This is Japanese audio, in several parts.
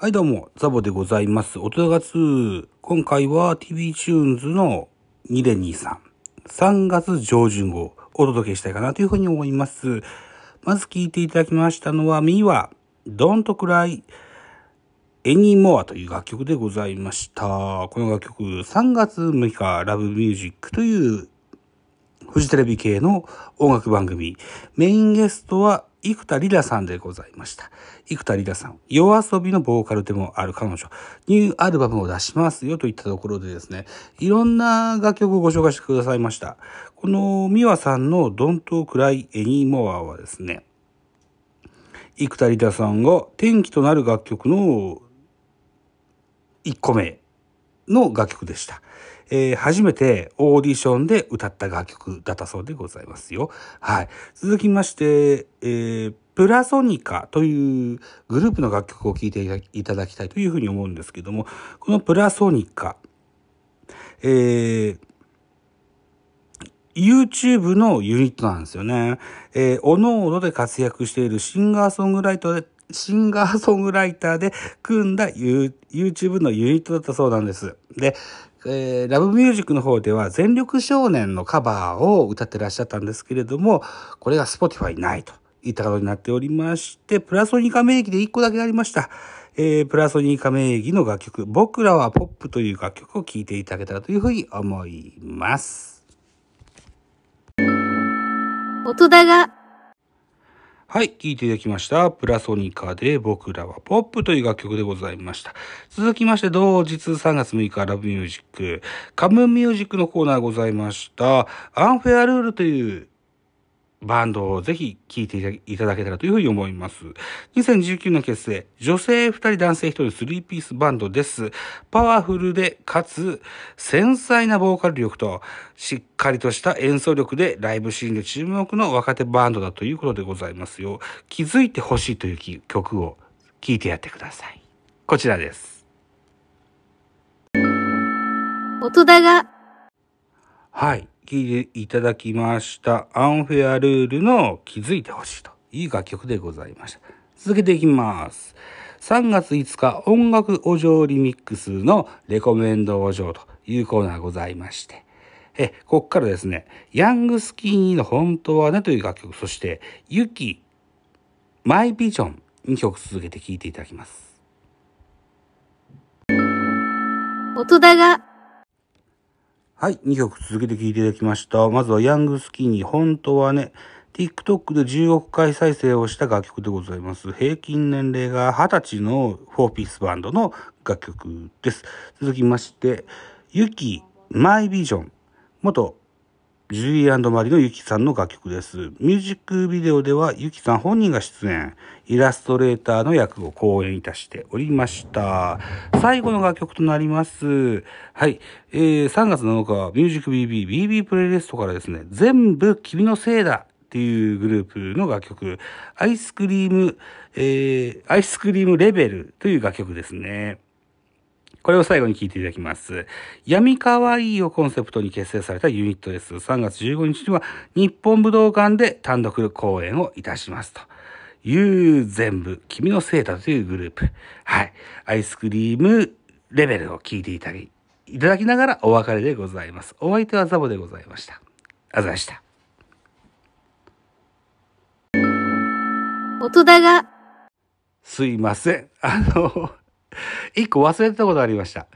はい、どうも、ザボでございます。音が2。今回は TV チューンズの2023。3月上旬をお届けしたいかなというふうに思います。まず聴いていただきましたのは、ミワ、Don't Cry Anymore という楽曲でございました。この楽曲、3月6日、ラブミュージックというフジテレビ系の音楽番組。メインゲストは生田リラさんでございました。生田リラさん、夜遊びのボーカルでもある彼女、ニューアルバムを出しますよといったところでですね、いろんな楽曲をご紹介してくださいました。このミワさんの Don't Cry Anymore はですね、生田リラさんが転機となる楽曲の1個目の楽曲でした。えー初めてオーディションで歌った楽曲だったそうでございますよ。はい。続きまして、えープラソニカというグループの楽曲を聴いていただきたいというふうに思うんですけども、このプラソニカ、えー YouTube のユニットなんですよね。えー、おのおので活躍しているシンガーソングライターで、シンガーソングライターで組んだ You- YouTube のユニットだったそうなんです。で、えーラブミュージックの方では全力少年のカバーを歌ってらっしゃったんですけれども、これが Spotify ないといったことになっておりまして、プラソニカ名義で1個だけありました。えープラソニカ名義の楽曲、僕らはポップという楽曲を聴いていただけたらというふうに思います。音だが、はい、聴いていただきました。プラソニカで僕らはポップという楽曲でございました。続きまして、同日3月6日、ラブミュージック、カムミュージックのコーナーございました。アンフェアルールというバンドをぜひ聴いていただけたらというふうに思います。2019年結成、女性2人男性1人3ピースバンドです。パワフルでかつ繊細なボーカル力としっかりとした演奏力でライブシーンで注目の若手バンドだということでございますよ。気づいてほしいというき曲を聴いてやってください。こちらです。音だが、はい。聴いていただきました。アンフェアルールの気づいてほしいという楽曲でございました。続けていきます。3月5日、音楽お嬢リミックスのレコメンドお嬢というコーナーがございまして、え、こっからですね、ヤングスキニーの本当はねという楽曲、そして、ユキ、マイビジョン2曲続けて聴いていただきます。音だが、はい、2曲続けて聴いていただきました。まずはヤングスキーに、本当はね、TikTok で10億回再生をした楽曲でございます。平均年齢が20歳の4ピースバンドの楽曲です。続きまして、ユキ、マイビジョン、元ジュリーマリのユキさんの楽曲です。ミュージックビデオではユキさん本人が出演、イラストレーターの役を講演いたしておりました。最後の楽曲となります。はい。えー、3月7日は、ミュージック BB、BB プレイリストからですね、全部君のせいだっていうグループの楽曲、アイスクリーム、えー、アイスクリームレベルという楽曲ですね。これを最後に聴いていただきます。闇かわいいをコンセプトに結成されたユニットです。3月15日には日本武道館で単独公演をいたしますと。いう全部、君のせいだというグループ。はい。アイスクリームレベルを聴いていただき、いただきながらお別れでございます。お相手はザボでございました。あざでした。音だが、すいません。あの、一個忘れてたことありました。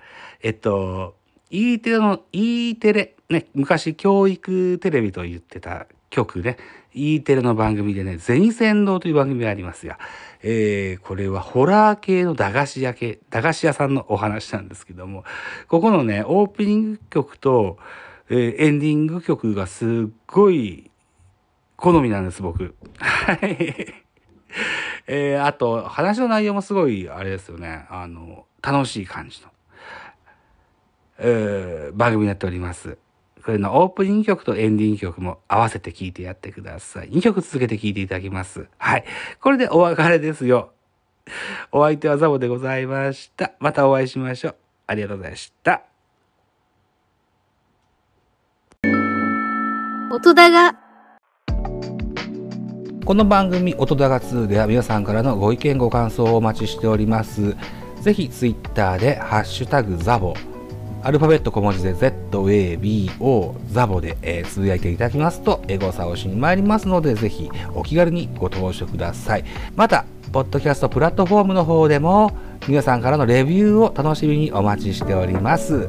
えっと、E テレの、E テレ、ね、昔教育テレビと言ってた曲ね、E テレの番組でね、銭天堂という番組がありますが、えー、これはホラー系の駄菓子屋系、駄菓子屋さんのお話なんですけども、ここのね、オープニング曲と、えーエンディング曲がすっごい好みなんです、僕。はい。えー、あと、話の内容もすごい、あれですよね。あの、楽しい感じの、えー番組になっております。これのオープニング曲とエンディング曲も合わせて聴いてやってください。2曲続けて聴いていただきます。はい。これでお別れですよ。お相手はザボでございました。またお会いしましょう。ありがとうございました。音だが、この番組「音だが2」では皆さんからのご意見ご感想をお待ちしておりますぜひツイッターでハッシュタグザボ、アルファベット小文字で ZABO ザボで、えー、つぶやいていただきますと、エゴサをしに参りますので、ぜひお気軽にご投書ください。また、ポッドキャストプラットフォームの方でも、皆さんからのレビューを楽しみにお待ちしております。